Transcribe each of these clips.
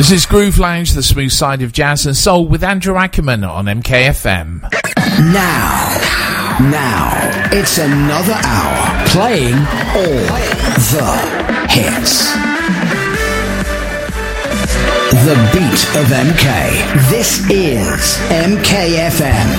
This is Groove Lounge, the smooth side of jazz and soul with Andrew Ackerman on MKFM. Now, now, it's another hour playing all the hits. The beat of MK. This is MKFM.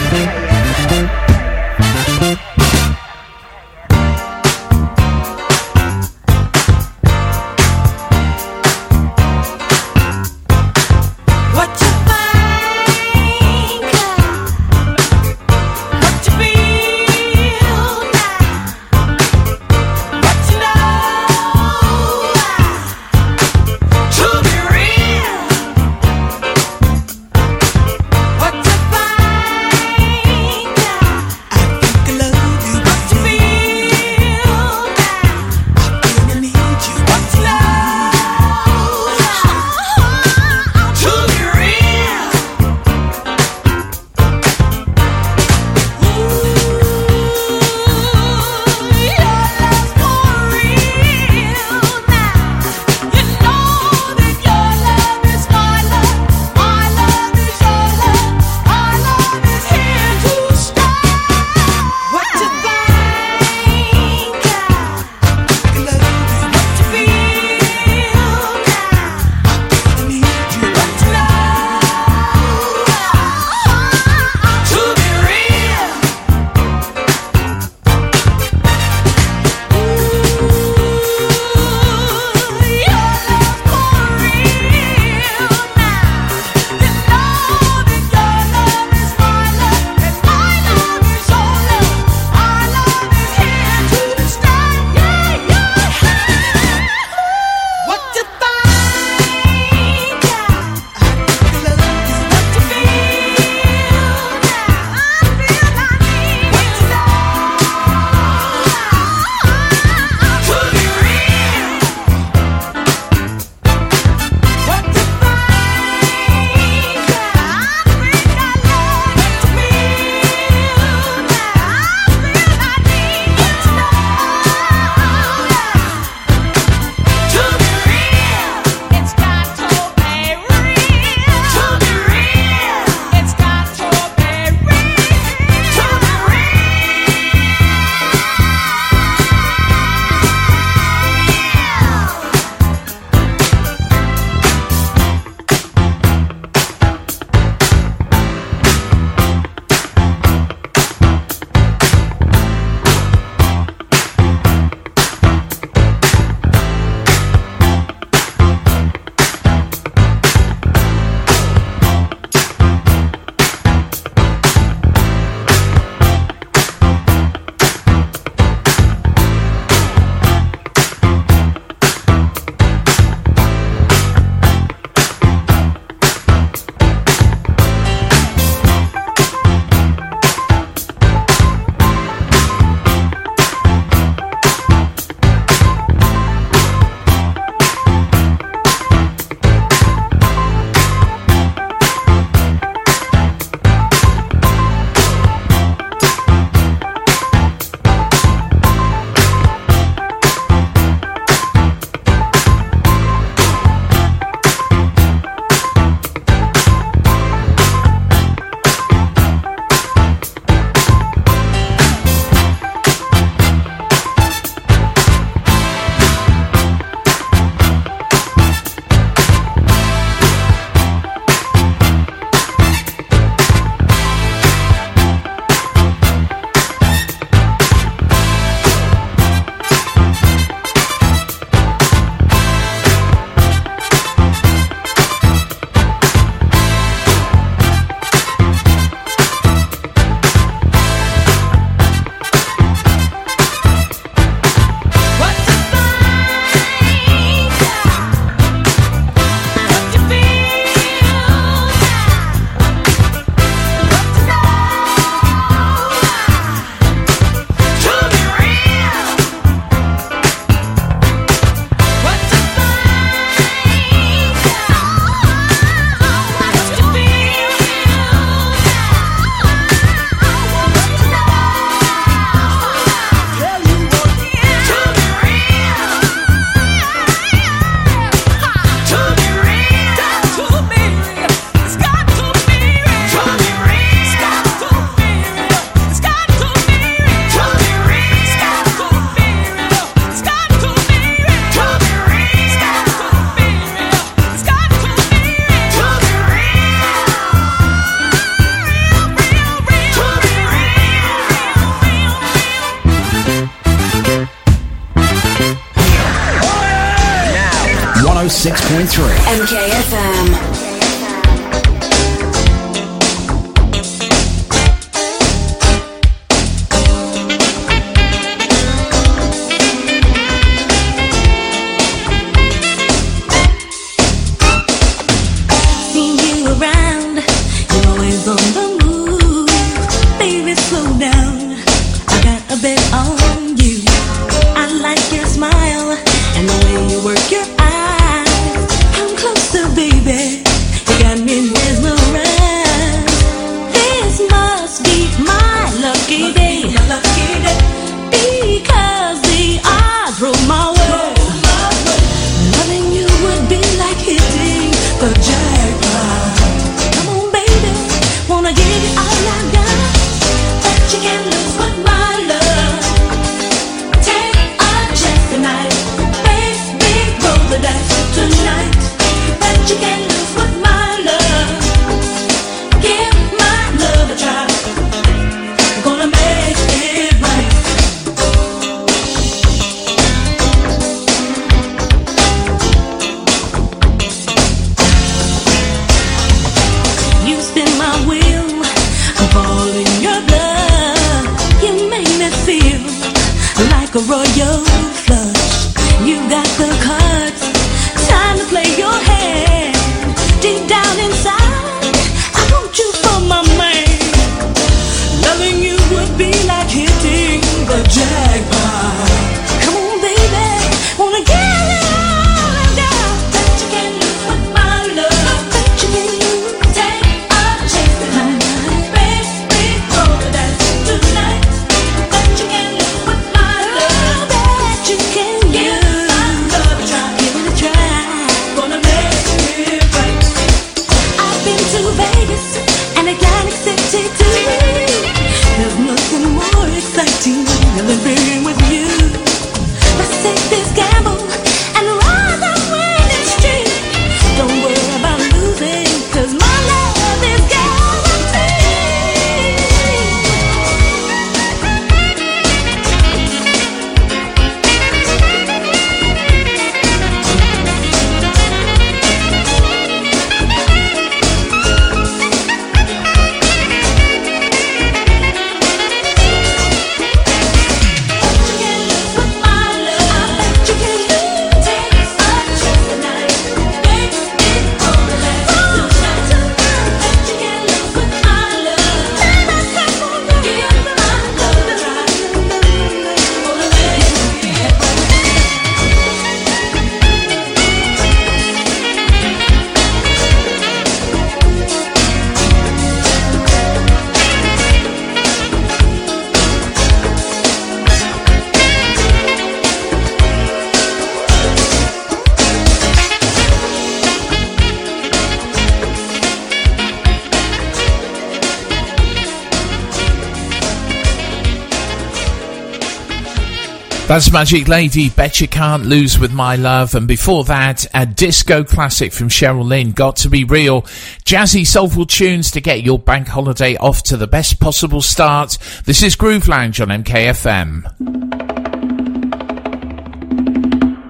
That's Magic Lady, Bet You Can't Lose With My Love. And before that, a disco classic from Cheryl Lynn, Got To Be Real. Jazzy soulful tunes to get your bank holiday off to the best possible start. This is Groove Lounge on MKFM.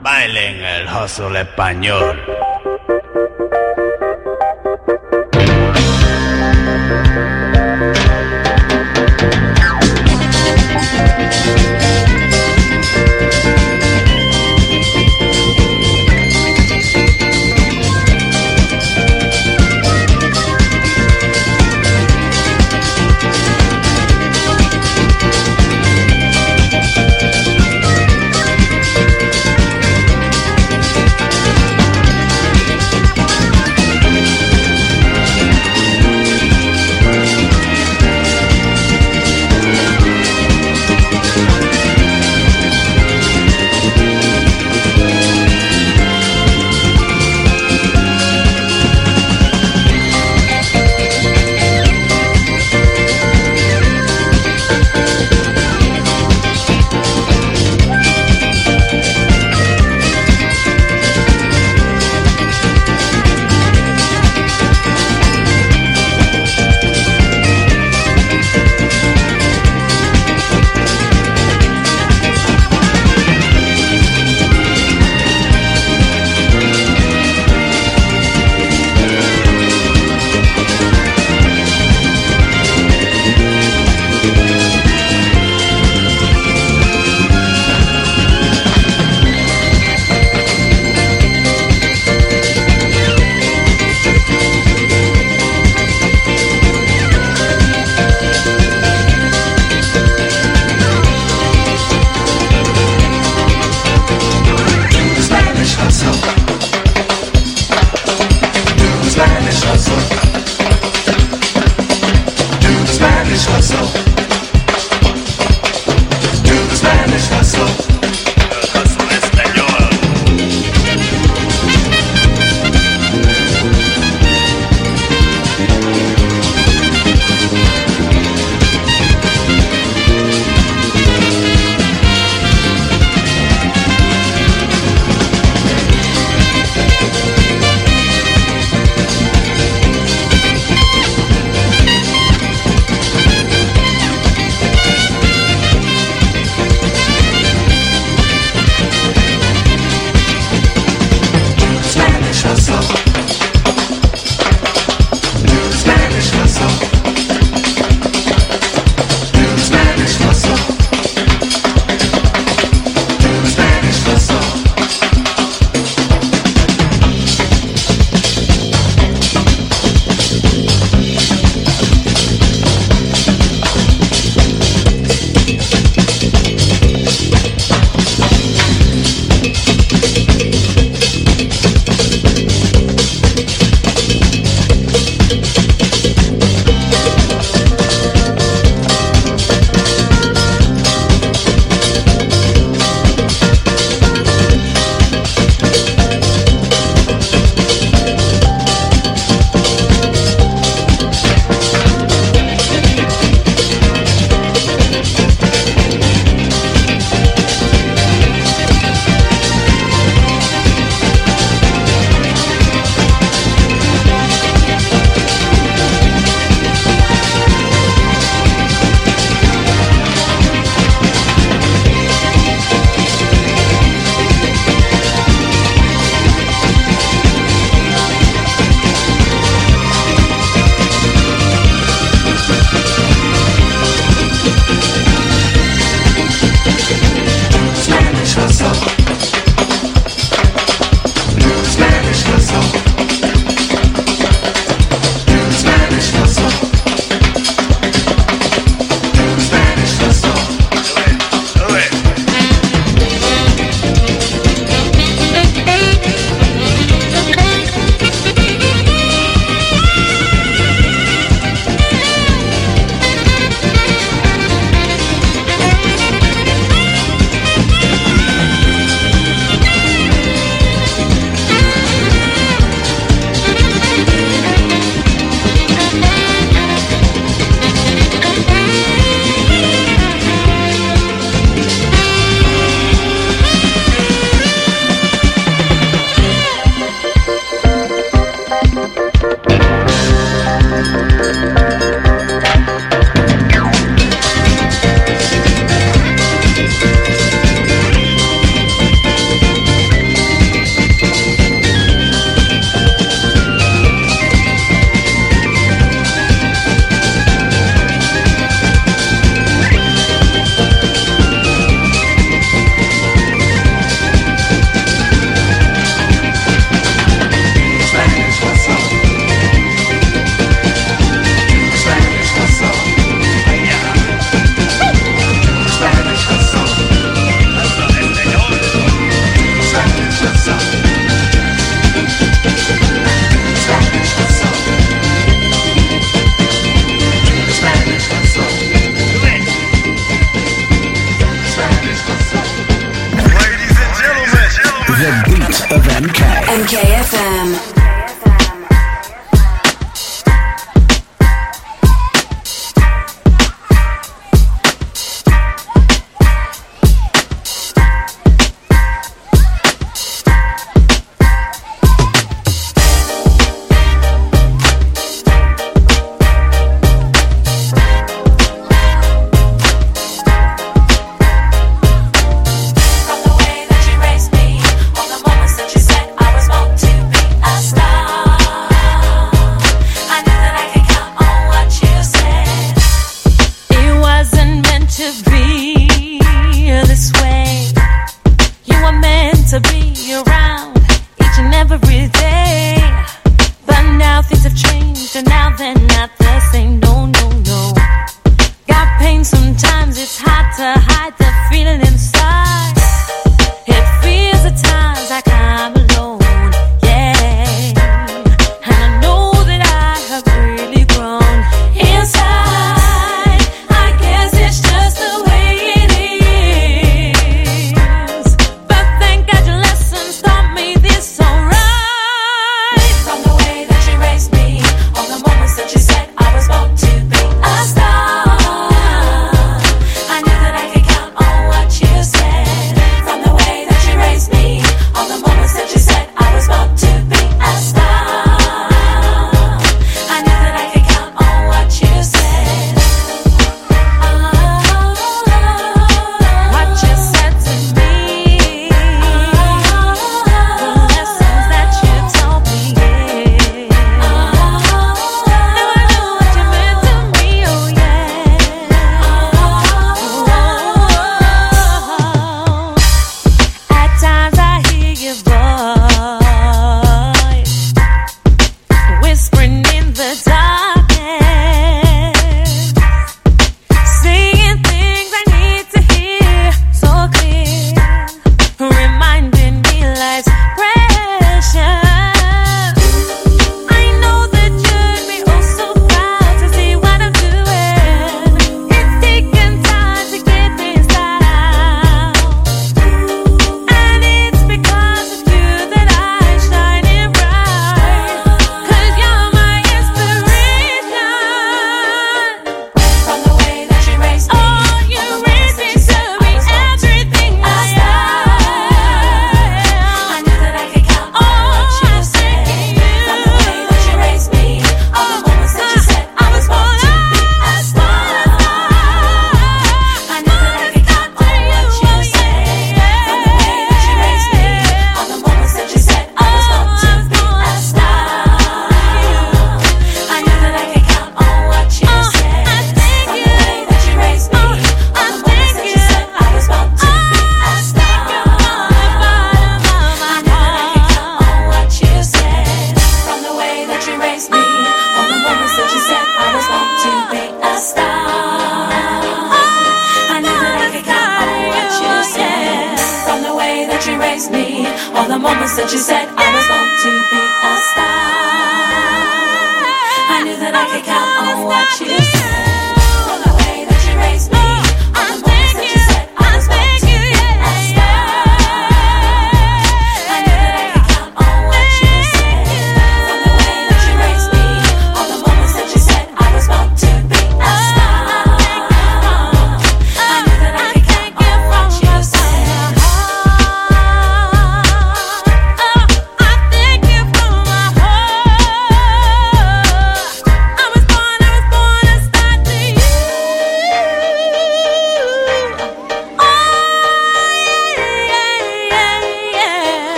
Bailen el hustle español.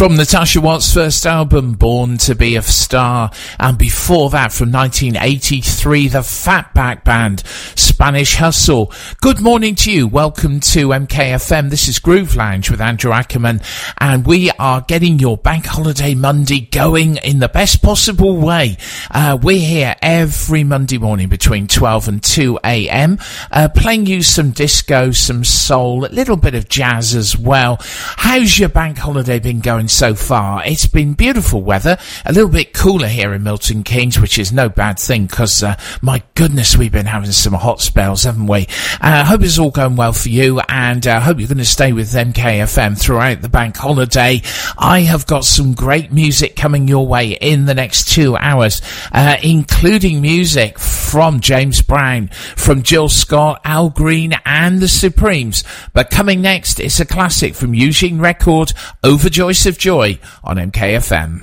from Natasha Watts' first album, Born to Be a Star, and before that from 1983, the Fatback Band, Spanish Hustle. Good morning to you. Welcome to MKFM. This is Groove Lounge with Andrew Ackerman, and we are getting your Bank Holiday Monday going in the best possible way. Uh, we're here every Monday morning between 12 and 2 a.m., uh, playing you some disco, some soul, a little bit of jazz as well. How's your bank holiday been going so far? It's been beautiful weather, a little bit cooler here in Milton Keynes, which is no bad thing because, uh, my goodness, we've been having some hot spells, haven't we? I uh, hope it's all going well for you and I uh, hope you're going to stay with MKFM throughout the bank holiday. I have got some great music coming your way in the next two hours, uh, including music from James Brown, from Jill Scott, Al Green and the Supremes. But coming next, it's a classic from Eugene Record, Overdose of Joy on MKFM.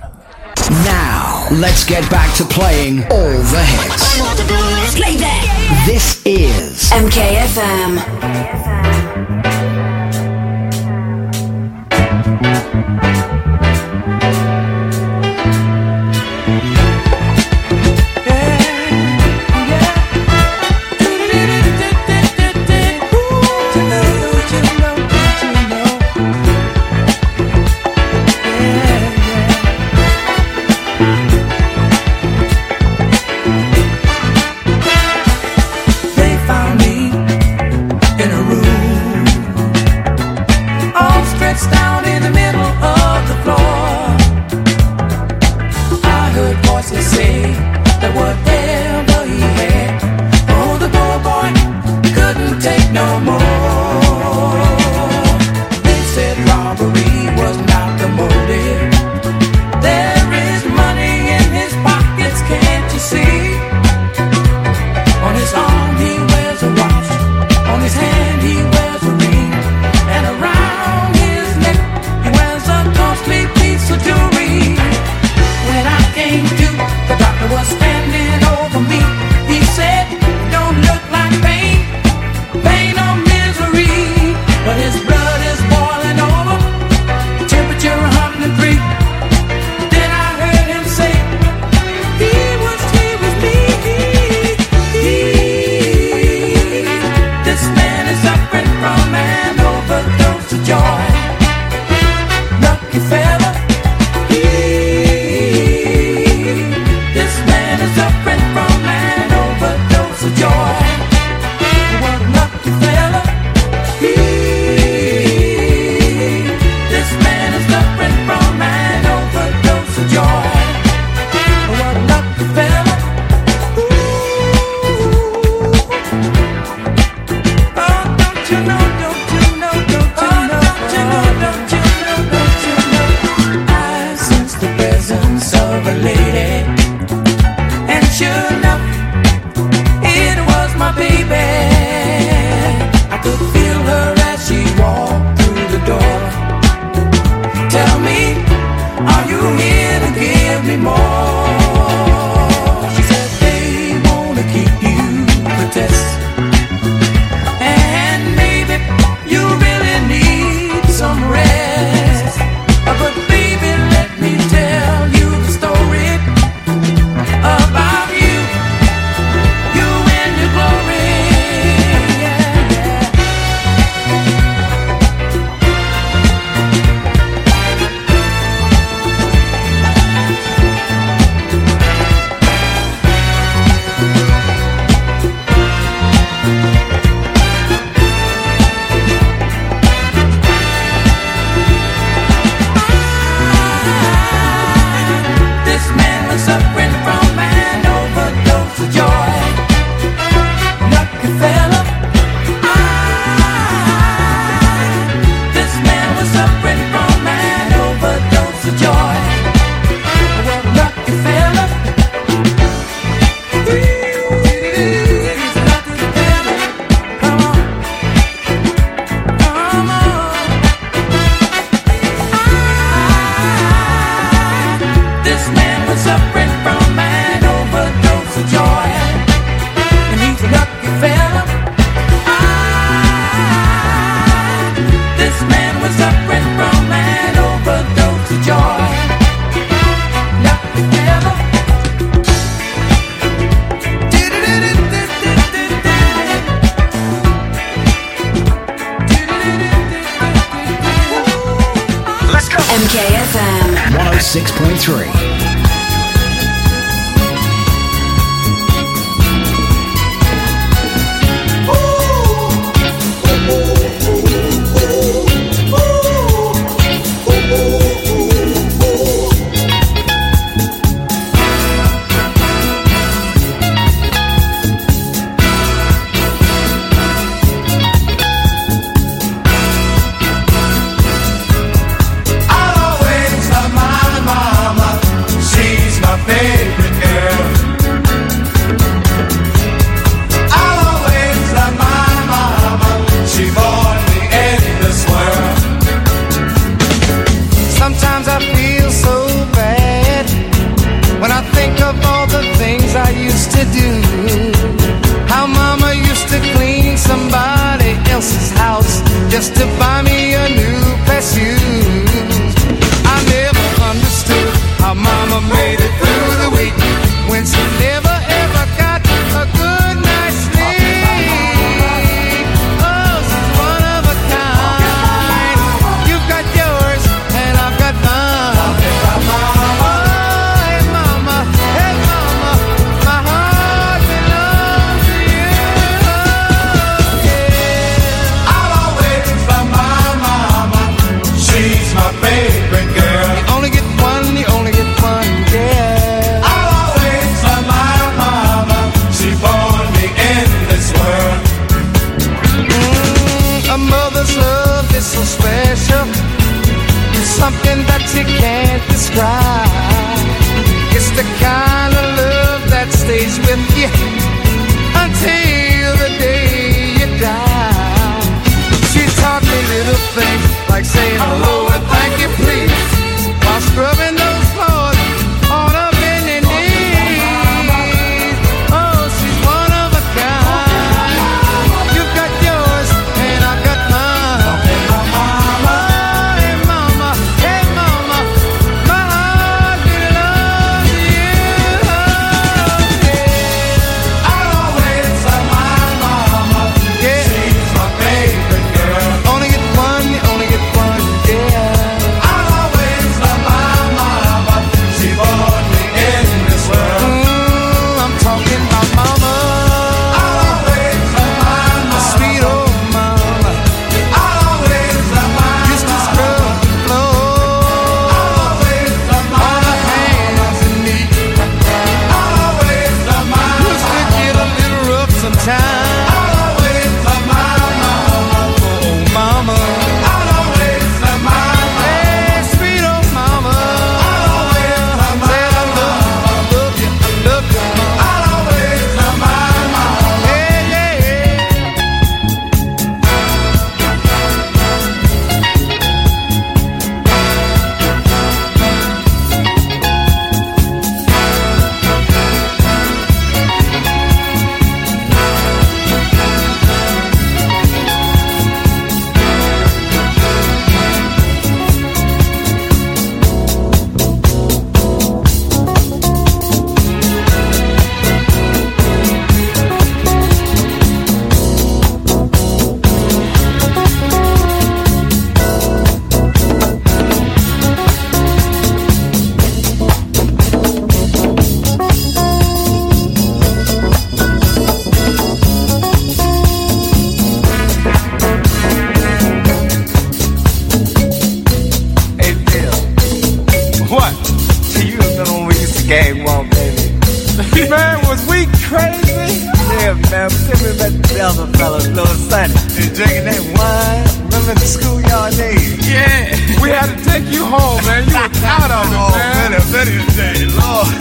Now, let's get back to playing all the hits. Play that. This is MKFM. They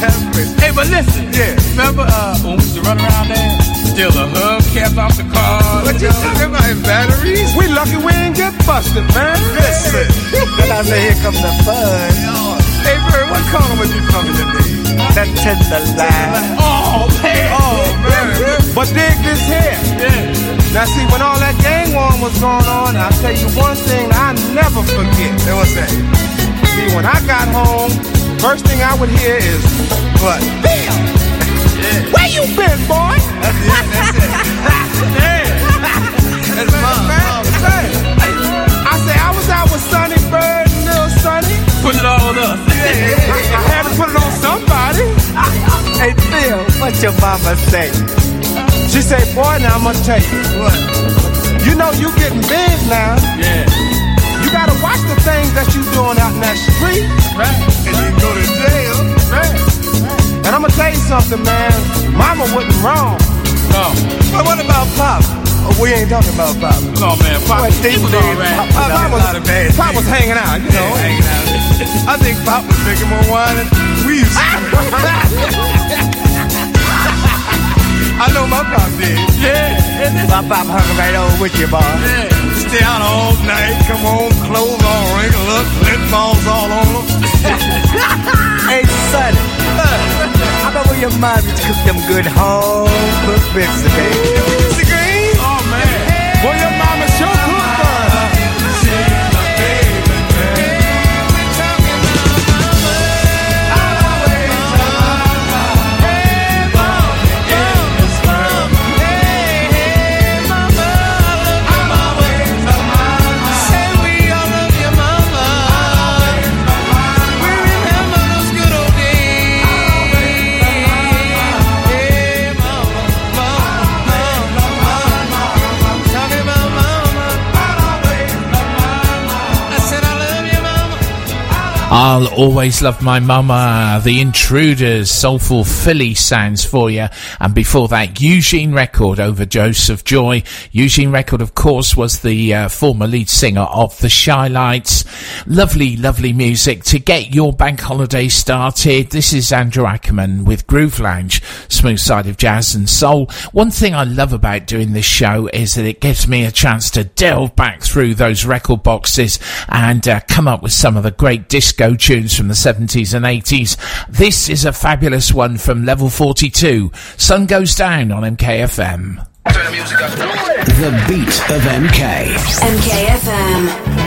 Have mercy. Hey, but listen. Yeah. Remember uh, when we used to run around there? Steal a hub cap off the car. What you, know? talking about in batteries? We lucky we ain't get busted, man. Listen. then I say, here comes the fun. Hey, Bird, what color was you from today? That tenderloin. Oh, oh man. Oh, man. But dig this here. Yeah. Now see, when all that gang war was going on, I'll tell you one thing I never forget. It was that. See, when I got home, First thing I would hear is, but Bill, yeah. where you been, boy? That's it. That's it. yeah. That's mom, mom. I say I was out with Sonny Bird and Little Sonny. Put it all on us. Yeah, I, I had to put it on somebody. hey Bill, what your mama say? She say, boy, now I'm gonna tell you. What? You know you getting big now. Yeah. You gotta watch the things that you doing out in that street. Right. And you go to jail. Right. And I'm gonna tell you something, man. Mama wasn't wrong. No. But what about Pop? Oh, we ain't talking about Pop. No, man. Pop, he was deep alright. Pop, Pop, Pop was, bad Pop was hanging out, you know. Yeah, hanging out. I think Pop was drinking more wine than we used to. I know my Pop did. Yeah. And this, My Pop hung right over with you, boy. yeah. Stay out all night. Come home, clothes all wrinkled up, lip balls all on them. Hey, Sonny. How about when your mom used to cook them good home cooked grits today? I'll always love my mama. The Intruders, soulful Philly sounds for you. And before that, Eugene Record Overdose of Joy. Eugene Record, of course, was the uh, former lead singer of the Chi-Lites. Lovely, lovely music to get your bank holiday started. This is Andrew Ackerman with Groove Lounge, smooth side of jazz and soul. One thing I love about doing this show is that it gives me a chance to delve back through those record boxes and uh, come up with some of the great disco tunes from the 70s and 80s. This is a fabulous one from Level 42. Sun Goes Down on MKFM. The beat of MK. MKFM.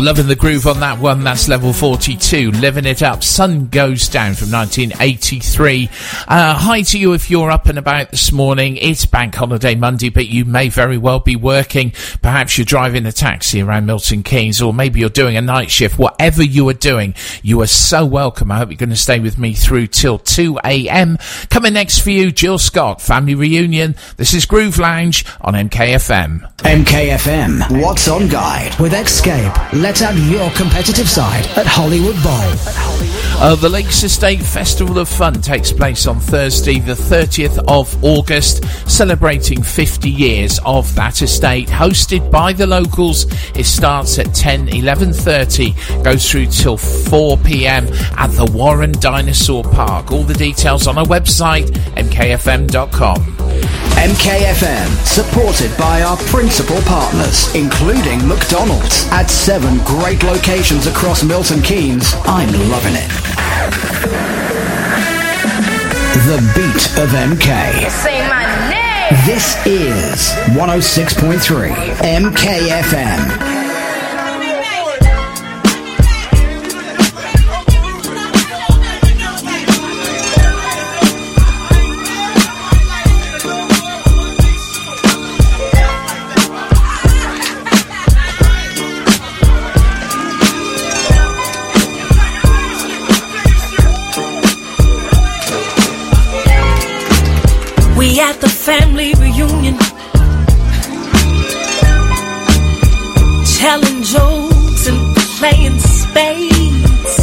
Loving the groove on that one. That's level 42. Living it up. Sun goes down from 1983. Uh, hi to you if you're up and about this morning. It's Bank Holiday Monday, but you may very well be working. Perhaps you're driving a taxi around Milton Keynes, or maybe you're doing a night shift. Whatever you are doing, you are so welcome. I hope you're going to stay with me through till 2 a.m. Coming next for you, Jill Scott, Family Reunion. This is Groove Lounge on MKFM. MKFM, What's on Guide with Escape. Let out your competitive side at Hollywood Bowl. Uh, the Lakes Estate Festival of Fun takes place on Thursday, the 30th of August, celebrating 50 years of that estate. Hosted by the locals, it starts at 10, 11.30, goes through till 4 p.m. at the Warren Dinosaur Park. All the details on our website, mkfm.com. MKFM, supported by our principal partners, including McDonald's, at seven great locations across Milton Keynes. I'm loving it. The beat of MK. Say my name. This is 106.3 MKFM. Family reunion, telling jokes and playing spades.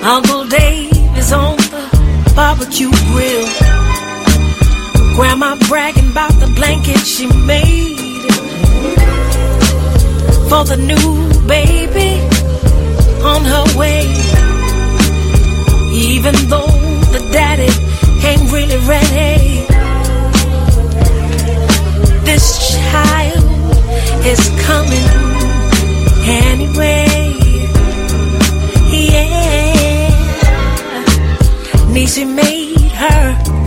Uncle Dave is on the barbecue grill. Grandma bragging about the blanket she made for the new baby on her way. Even though the daddy ain't really ready. This child is coming anyway. Yeah. Niecy made her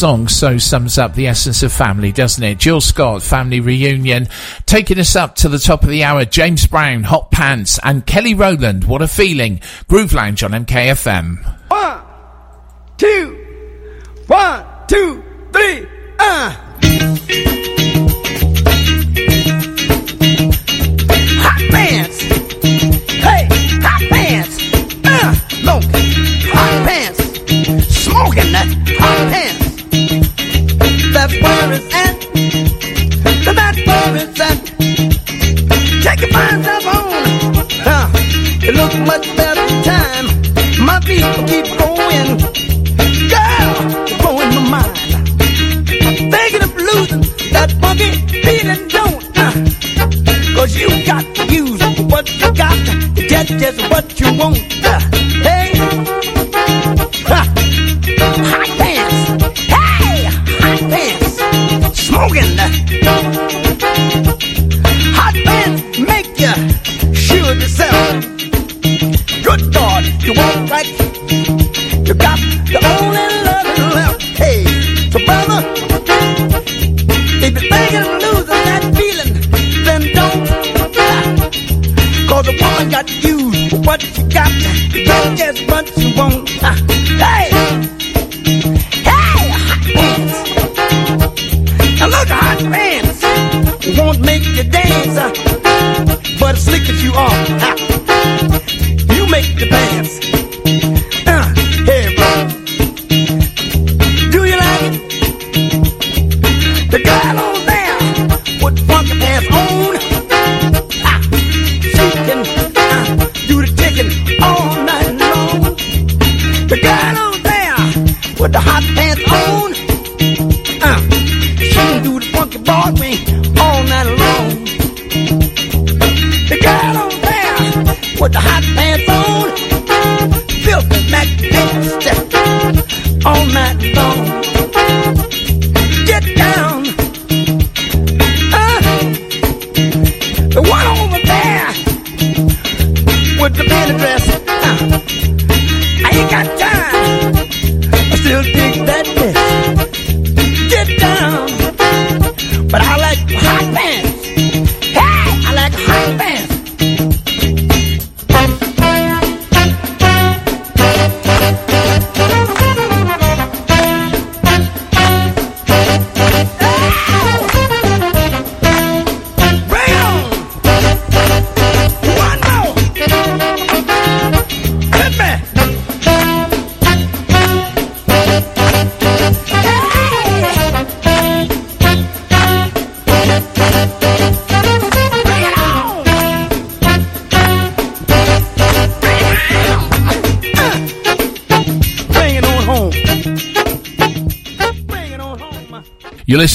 song so sums up the essence of family, doesn't it? Jill Scott, Family Reunion, taking us up to the top of the hour. James Brown, Hot Pants, and Kelly Rowland, What a Feeling. Groove Lounge on MKFM. One, two.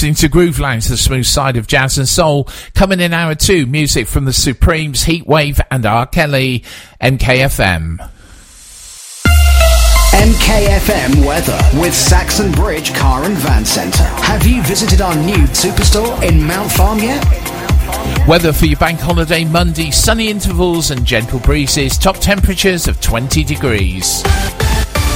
listening to Groove Lounge, the smooth side of jazz and soul. Coming in hour two, music from the Supremes, Heatwave, and R. Kelly, MKFM. MKFM weather with Saxon Bridge Car and Van Centre. Have you visited our new superstore in Mount Farm yet? Weather for your bank holiday Monday, sunny intervals and gentle breezes, top temperatures of 20 degrees.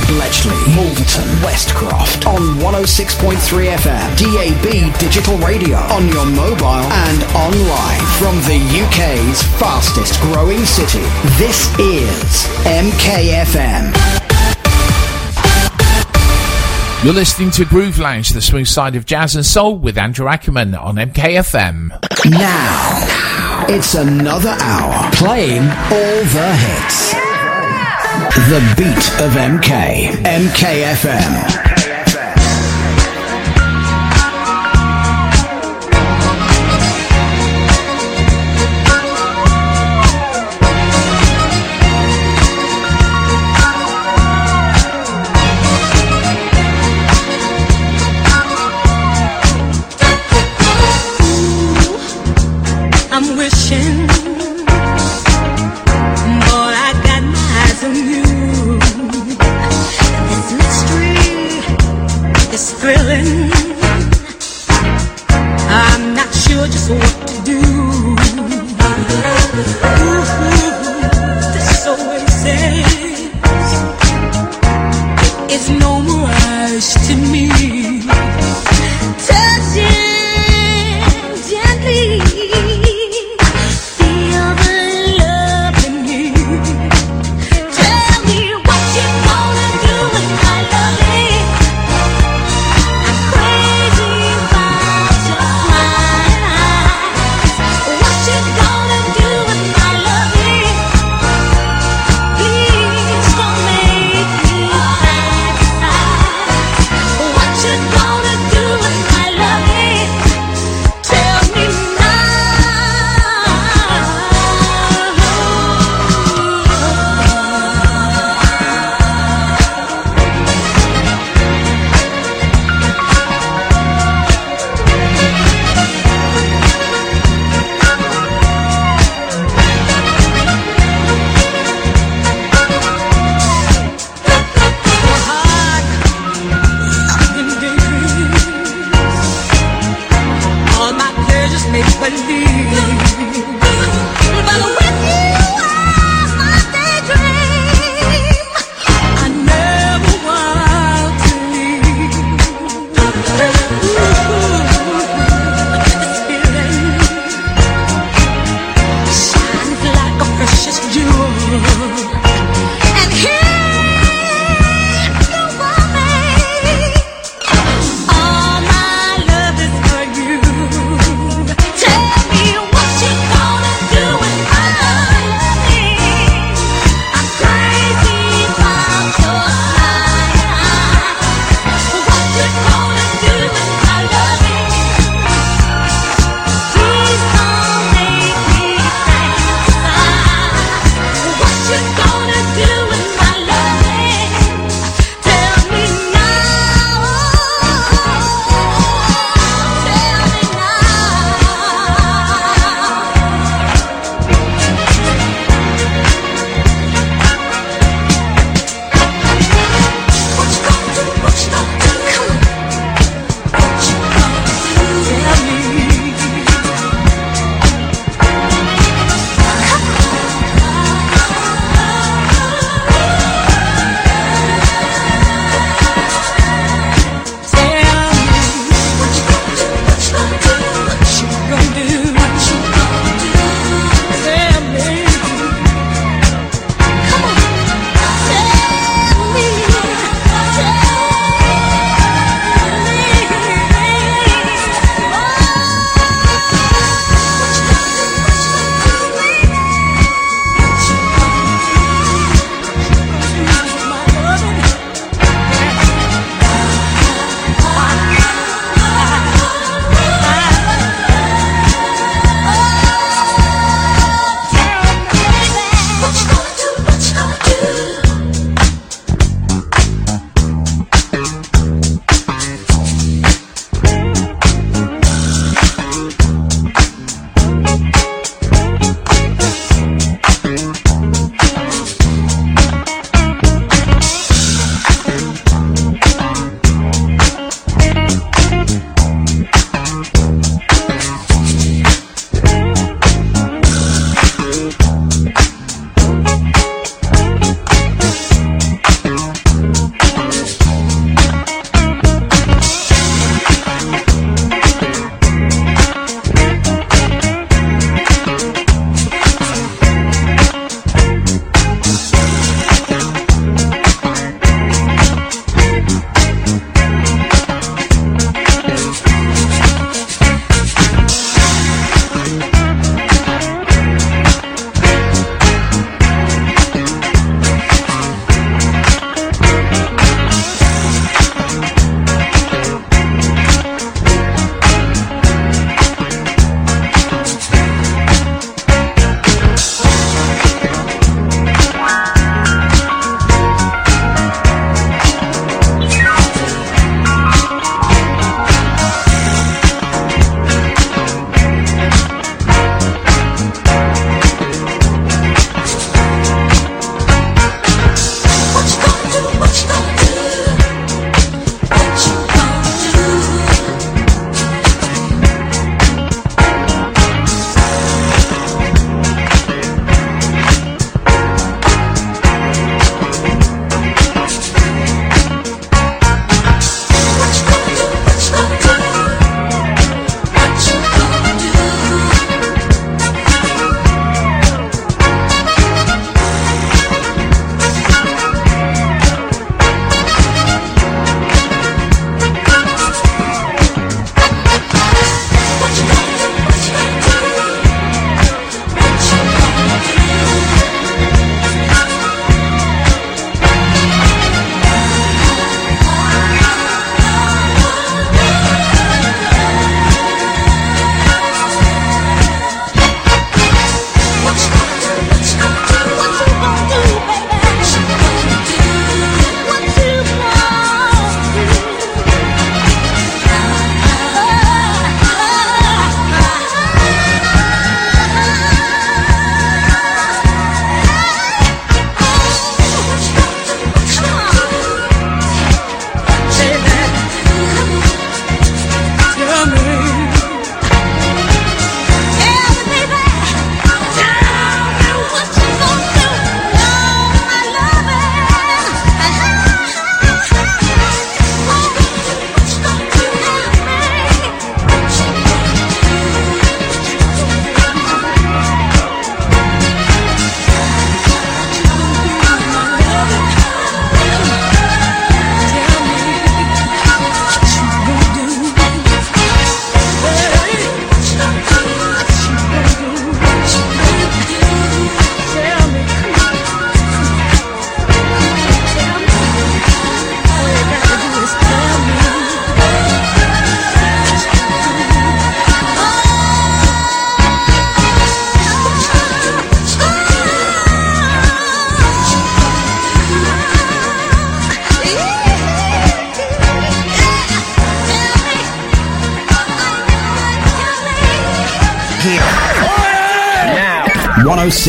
Bletchley, Malton, Westcroft on 106.3 FM, DAB digital radio, on your mobile and online from the UK's fastest growing city. This is MKFM. You're listening to Groove Lounge, the smooth side of jazz and soul with Andrew Ackerman on MKFM. Now, it's another hour playing all the hits. The beat of MK. MKFM. you just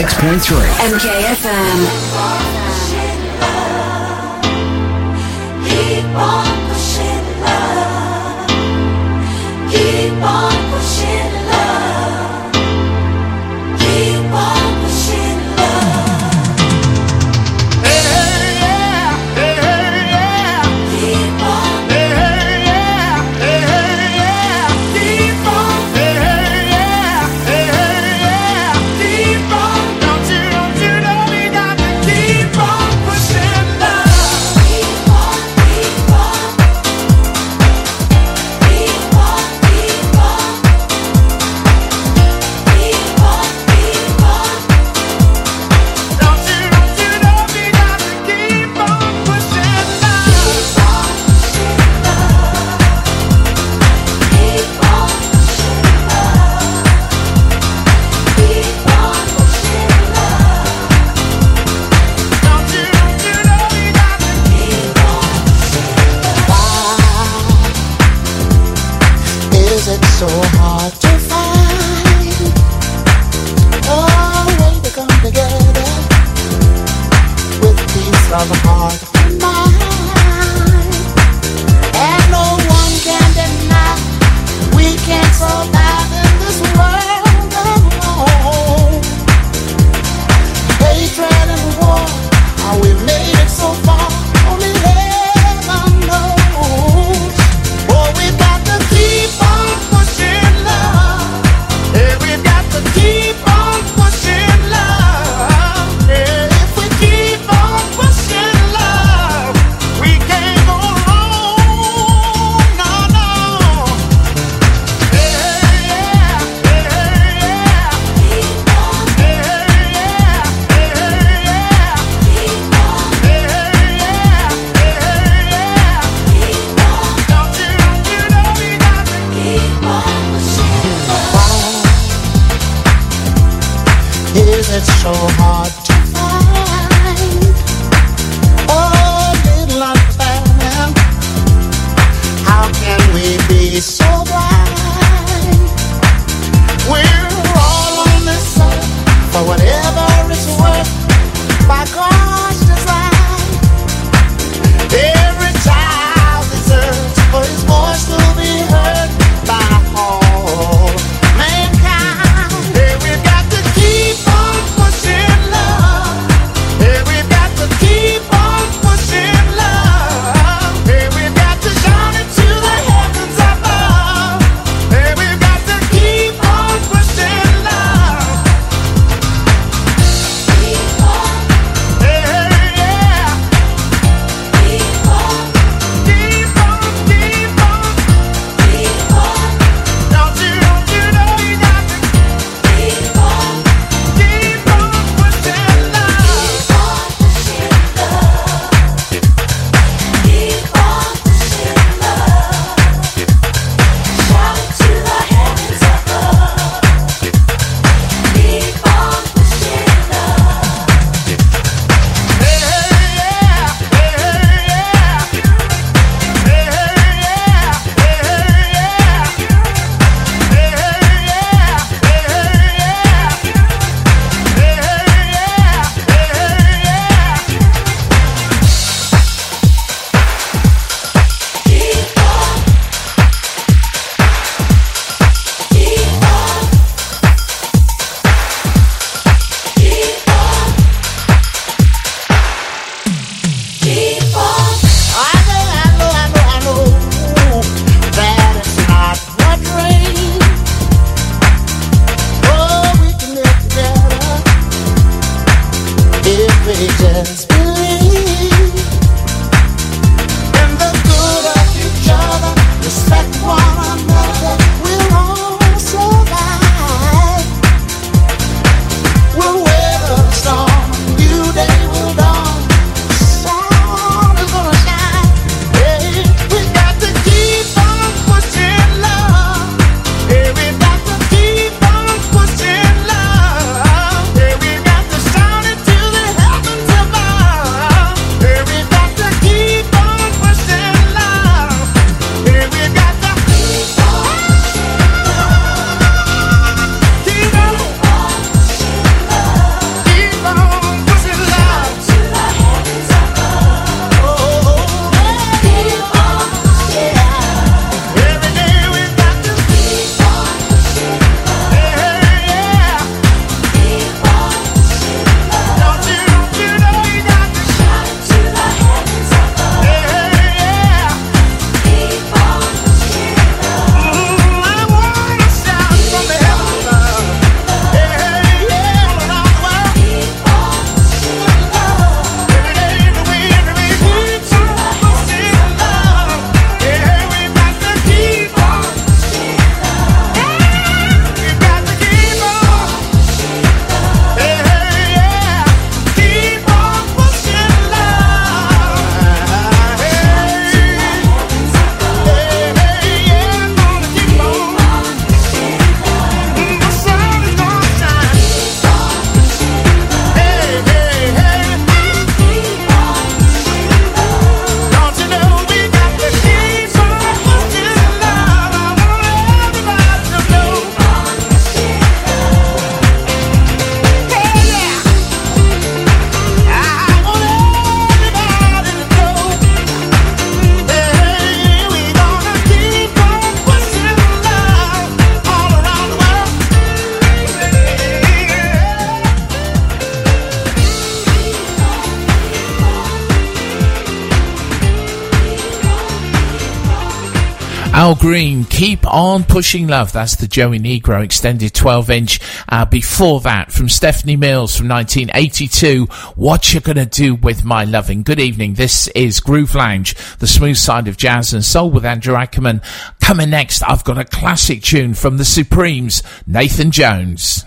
106.3. MKFM. Pushing Love. That's the Joey Negro extended 12 inch. Uh, before that, from Stephanie Mills from 1982, What you're Gonna Do With My Loving. Good evening. This is Groove Lounge, the smooth side of jazz and soul with Andrew Ackerman. Coming next, I've got a classic tune from the Supremes, Nathan Jones.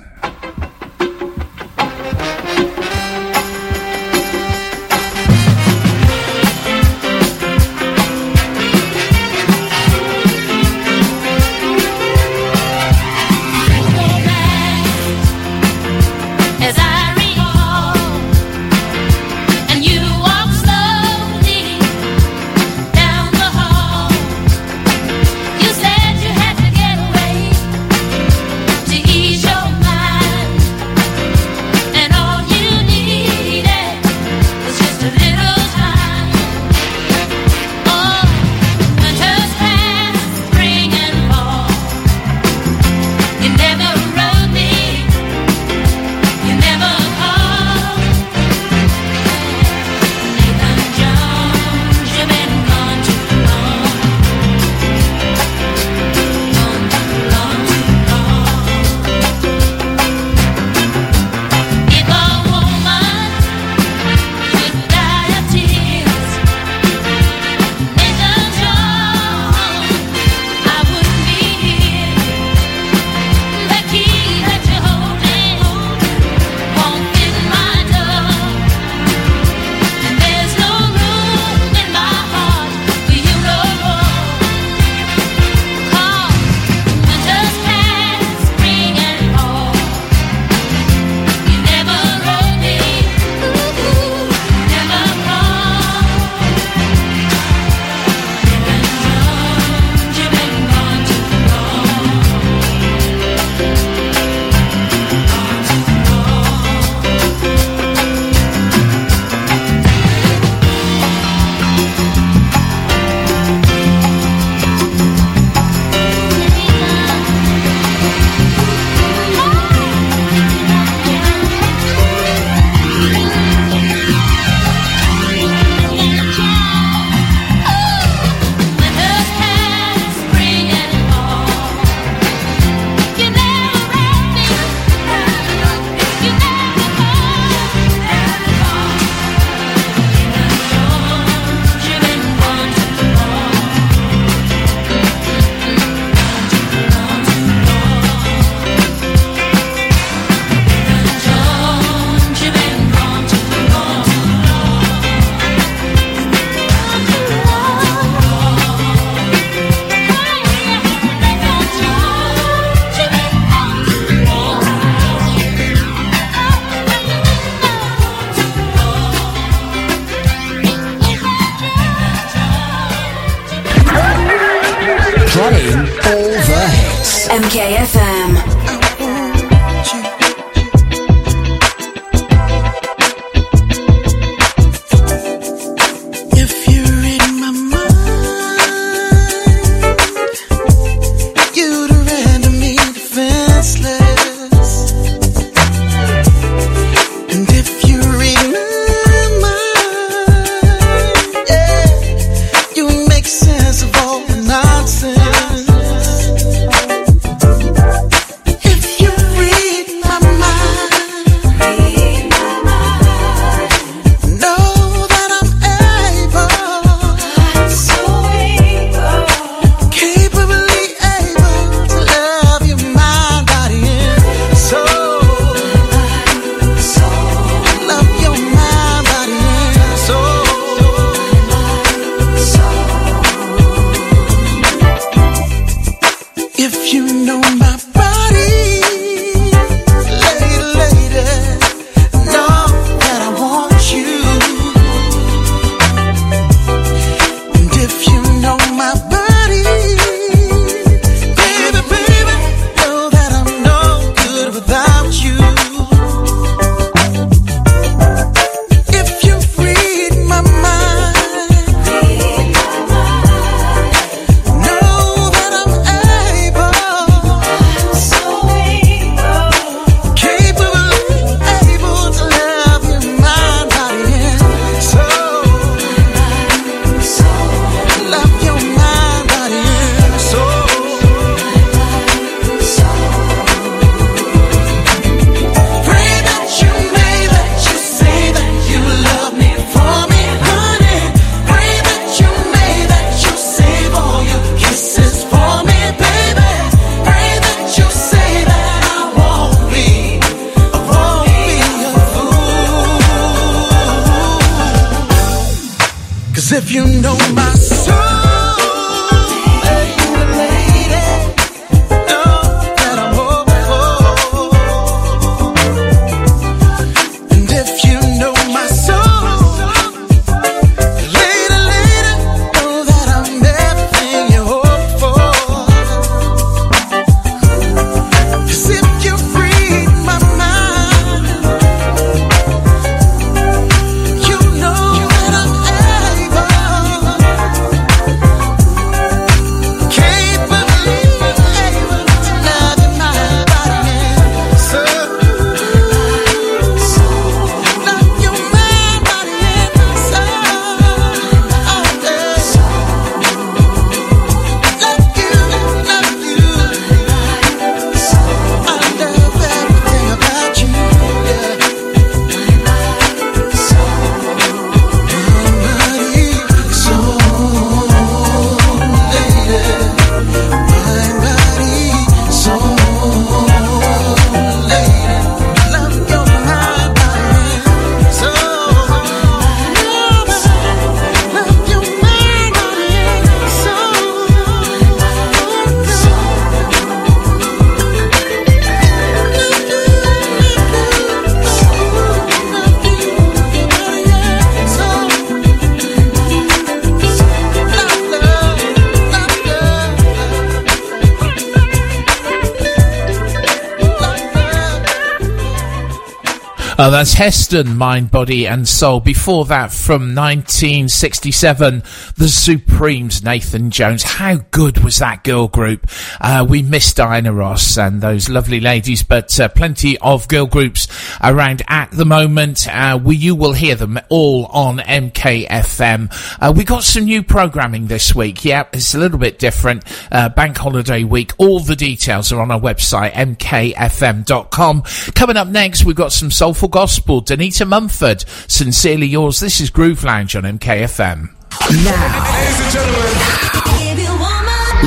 Uh, that's Heston, Mind, Body and Soul. Before that, from 1967, The Supremes, Nathan Jones. How good was that girl group? Uh, we miss Diana Ross and those lovely ladies, but uh, plenty of girl groups around at the moment. Uh, we, you will hear them all on MKFM. Uh, we got some new programming this week. Yeah, it's a little bit different. Uh, bank holiday week. All the details are on our website, mkfm.com. Coming up next, we've got some soulful gospel. Danita Mumford, sincerely yours. This is Groove Lounge on MKFM. Now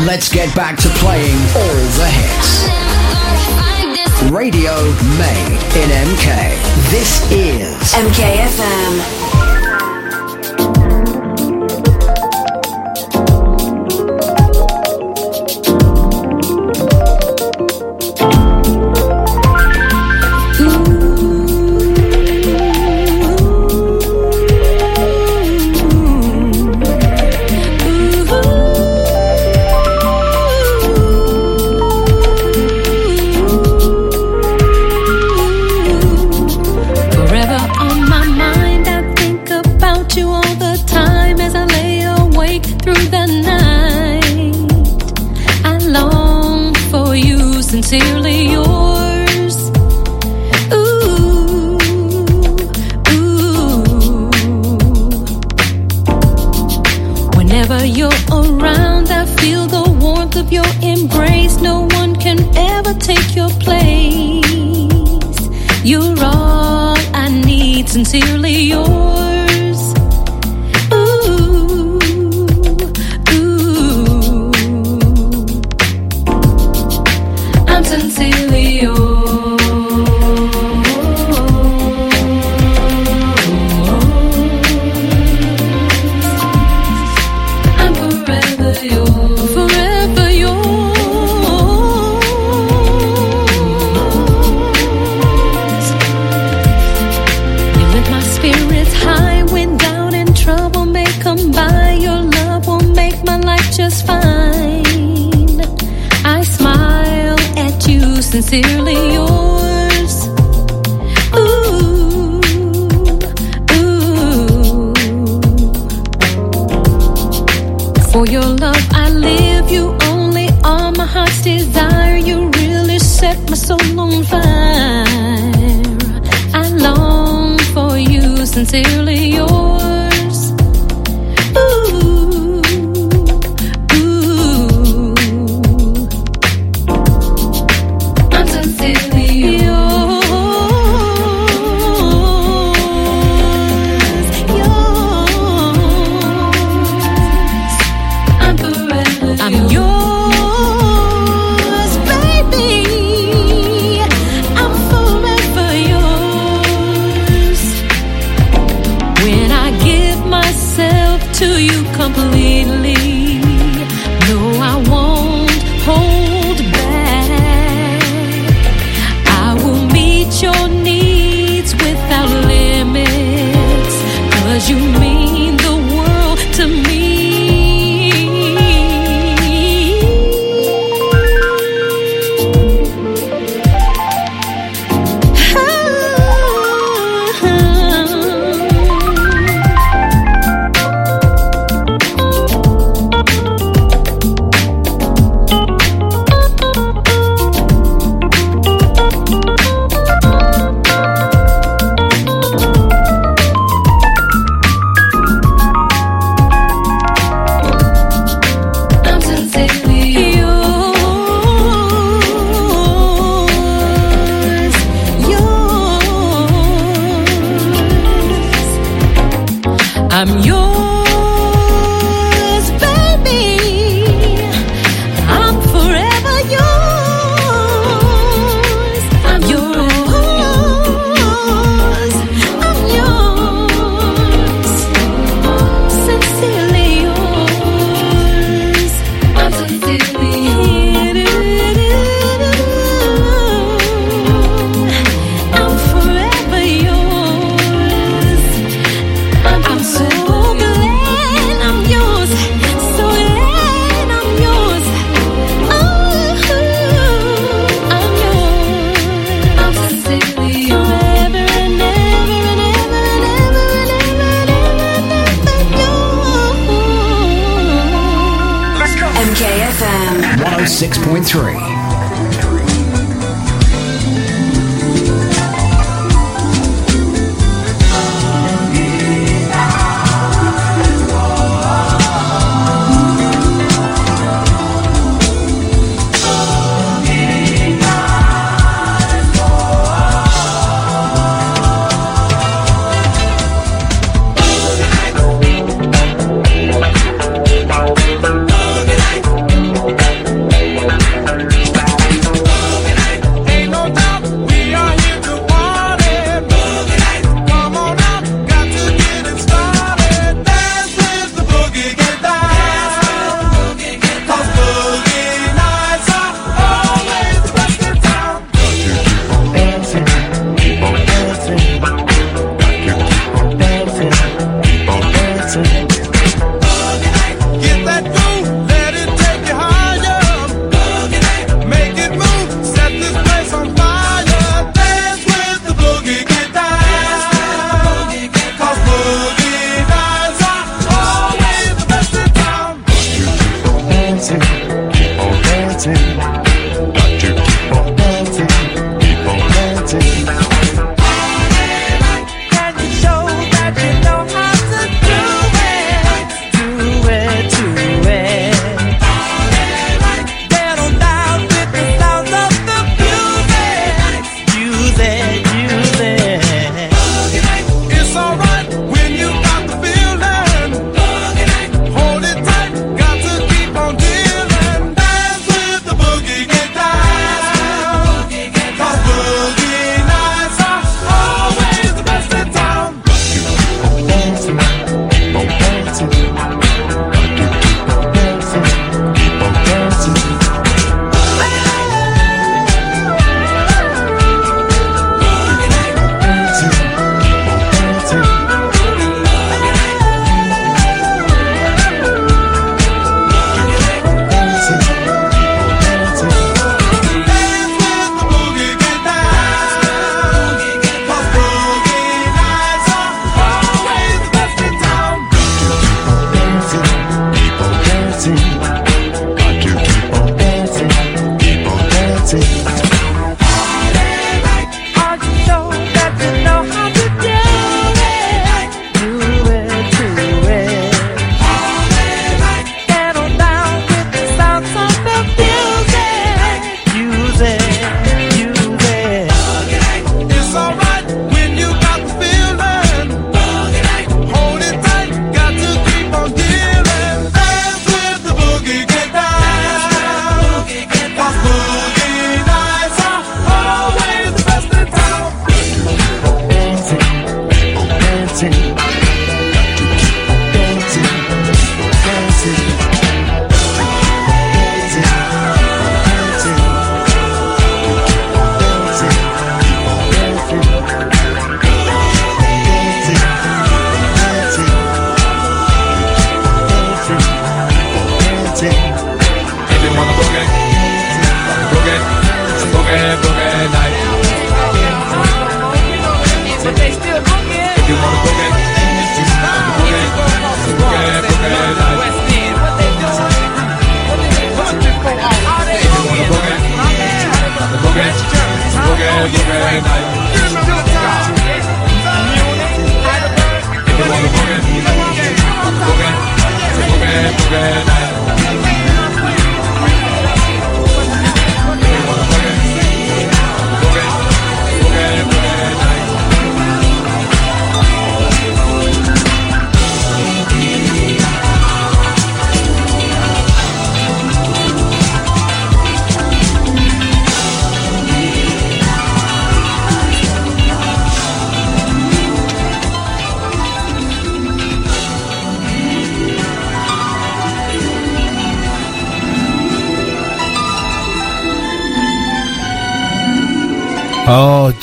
let's get back to playing all the hits. Radio made in MK. This is MKFM. You're all I need, sincerely yours. Just fine. I smile at you, sincerely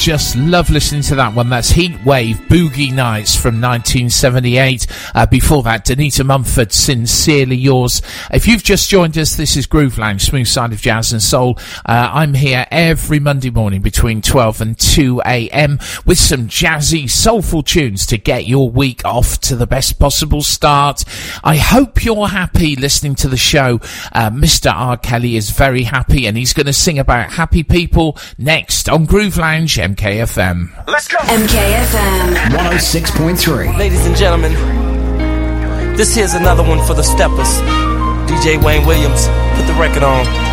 just love listening to that one. That's Heatwave Boogie Nights from 1978. Uh, before that, Danita Mumford, Sincerely Yours. If you've just joined us, this is Groove Lounge, Smooth Side of Jazz and Soul. Uh, I'm here every Monday morning between 12 and 2 a.m. with some jazzy, soulful tunes to get your week off to the best possible start. I hope you're happy listening to the show. Uh, Mr. R. Kelly is very happy and he's going to sing about happy people next on Groove Lounge MKFM. Let's go. MKFM. 106.3. Ladies and gentlemen, this here's another one for the steppers. DJ Wayne Williams, put the record on.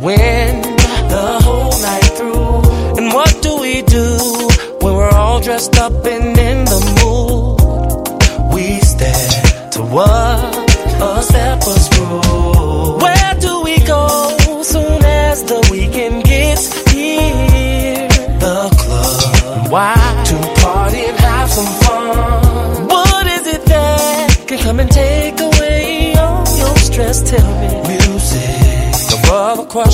Win the whole night through. And what do we do when we're all dressed up and in the mood? No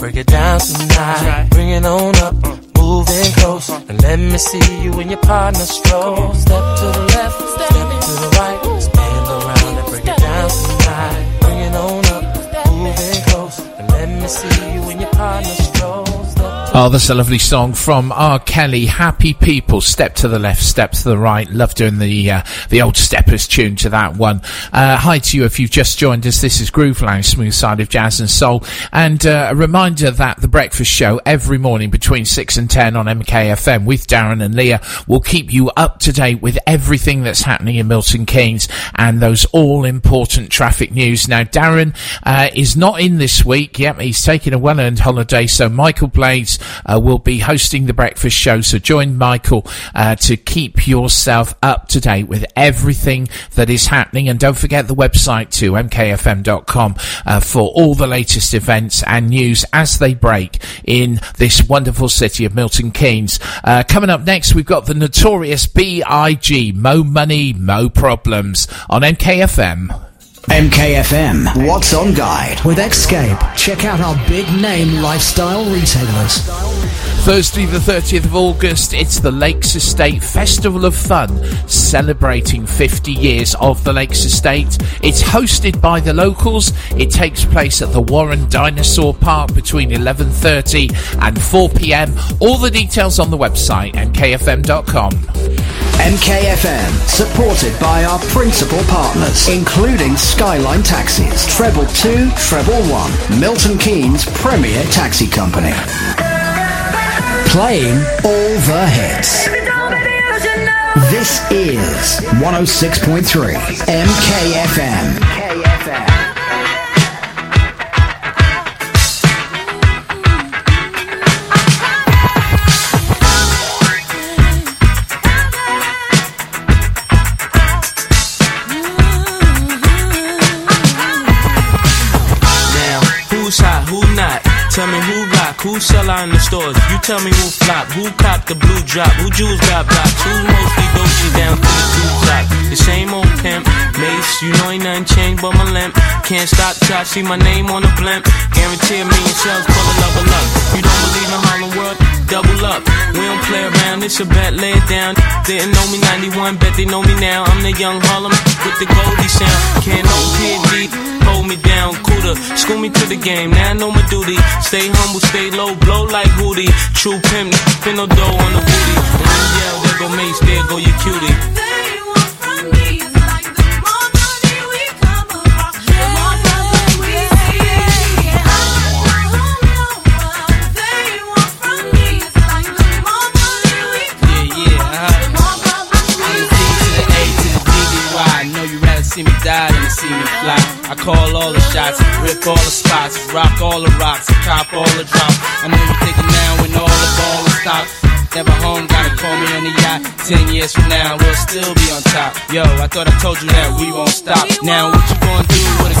break it down tonight. Bring it on up, uh. moving close, and let me see you and your partner stroll. Oh, that's a lovely song from R. Kelly. Happy people, step to the left, step to the right. Love doing the uh, the old steppers tune to that one. Uh, hi to you if you've just joined us. This is Groove Lounge, smooth side of jazz and soul. And uh, a reminder that the breakfast show every morning between six and ten on MKFM with Darren and Leah will keep you up to date with everything that's happening in Milton Keynes and those all important traffic news. Now, Darren uh, is not in this week. Yep, he's taking a well earned holiday. So Michael Blades uh, will be hosting the breakfast show. So join Michael uh, to keep yourself up to date with everything that is happening. And don't forget the website too, mkfm.com, uh, for all the latest events and news as they break in this wonderful city of Milton Keynes. Uh, coming up next, we've got the notorious B.I.G. Mo Money, Mo Problems on MKFM. MKFM, What's On Guide with Escape. Check out our big name lifestyle retailers. Thursday, the 30th of August, it's the Lakes Estate Festival of Fun, celebrating 50 years of the Lakes Estate. It's hosted by the locals. It takes place at the Warren Dinosaur Park between 11.30 and 4 p.m. All the details on the website, mkfm.com. MKFM, supported by our principal partners, including Skyline Taxis, Treble 2, Treble 1, Milton Keynes Premier Taxi Company. Playing all the hits. This is 106.3 MKFM. Rock, sell out in the stores. You tell me who flop, who cop the blue drop, who jewels got blocks, who's mostly Dolce down to the two top. The same old pimp, Mace, you know ain't nothing changed but my limp. Can't stop till I see my name on the blimp. Guarantee a million shells, pull a level. You don't believe in Harlem World? Double up. We don't play around, it's a bet, lay it down. Didn't know me 91, bet they know me now. I'm the young Harlem with the Goldie sound. Can't no PhD, hold me down, cooler. School me to the game, now I know my duty. Stay humble, stay low, blow like Hootie. True pimp, spin no dough on the booty. And when you yell, there go Mace, there go your cutie. I call all the shots, rip all the spots, rock all the rocks, cop all the drops. I know you thinking now when all the ball is stopped. Never home, gotta call me on the yacht. Ten years from now, we'll still be on top. Yo, I thought I told you that we won't stop. Now, what you gonna do with a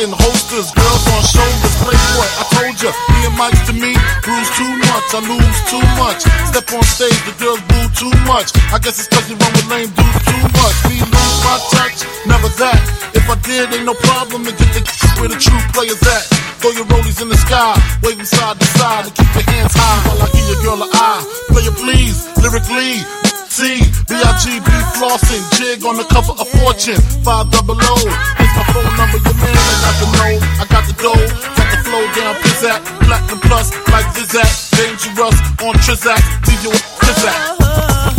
and holsters, girls on shoulders, playboy. I told ya, me and Mike to me, bruise too much, I lose too much. Step on stage, the girls boo too much. I guess it's cause you run with lame dudes too much. Me lose my touch, never that. If I did, ain't no problem, and get the where the true players at. Throw your rollies in the sky, wave them side to side, and keep your hands high while I give your girl a eye. Play it please, lyrically. 14. B.I.G.B. flossing, jig on the cover of Fortune. 5 double O. Here's my phone number, your man, and I can know. I got the dough, got the flow down, pizzat. Platinum plus, like Zizak. Dangerous on Trizak, leave you with Trizak.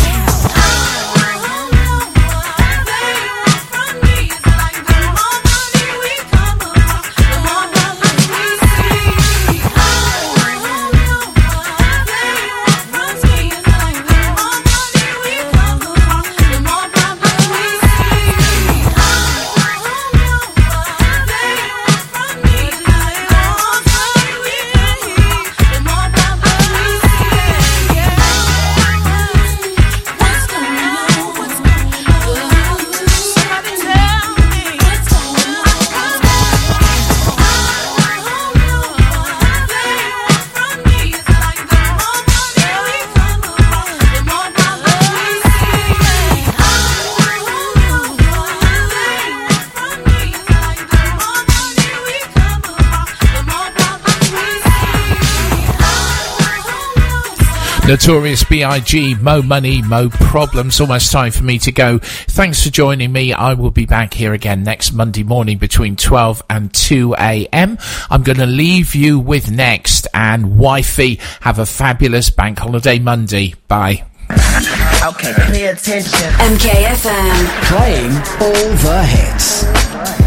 Notorious B.I.G., Mo Money, Mo Problems. Almost time for me to go. Thanks for joining me. I will be back here again next Monday morning between 12 and 2 a.m. I'm going to leave you with Next and Wifey. Have a fabulous bank holiday Monday. Bye. Okay, pay attention. MKFM. Playing all the hits.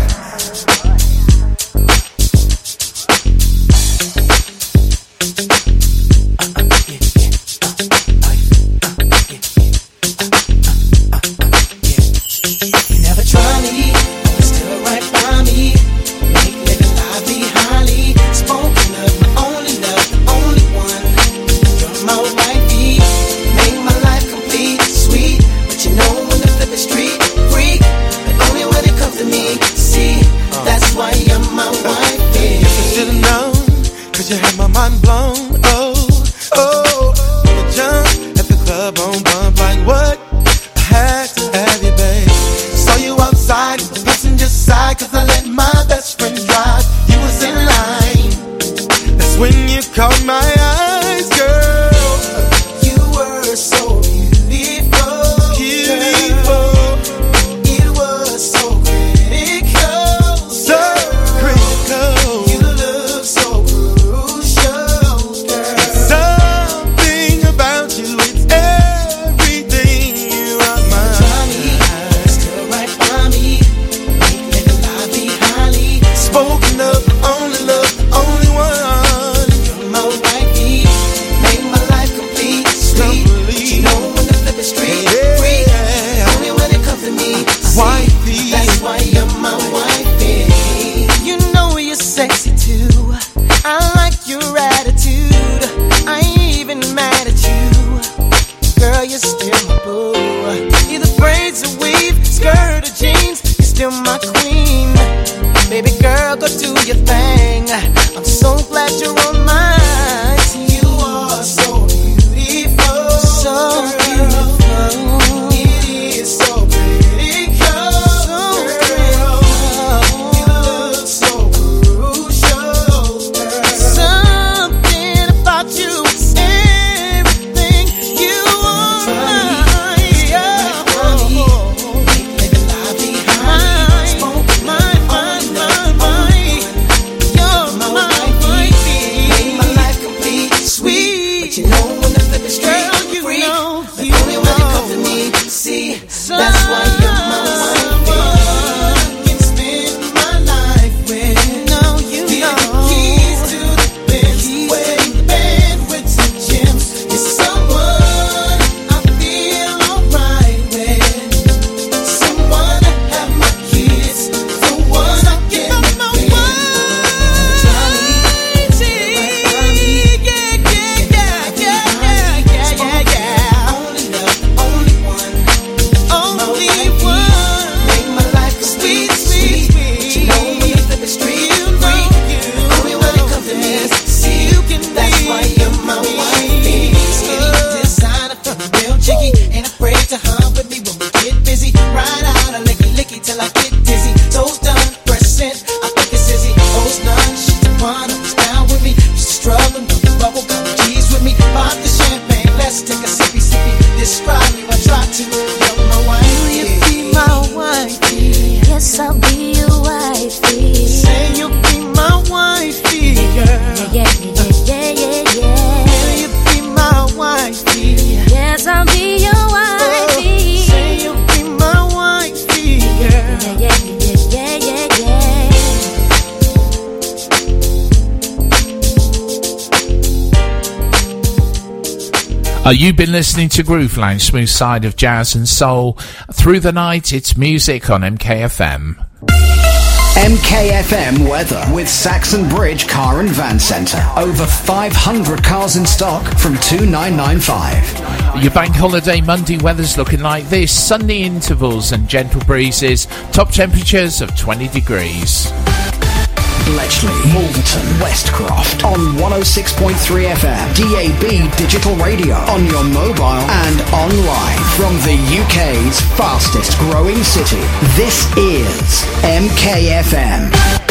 You've been listening to Groove Lounge, smooth side of jazz and soul. Through the night, it's music on MKFM. MKFM weather with Saxon Bridge Car and Van Centre. Over 500 cars in stock from 2995. Your bank holiday Monday weather's looking like this sunny intervals and gentle breezes, top temperatures of 20 degrees. Bletchley, Wolverton, Westcroft on 106.3 FM, DAB digital radio on your mobile and online from the UK's fastest growing city. This is MKFM.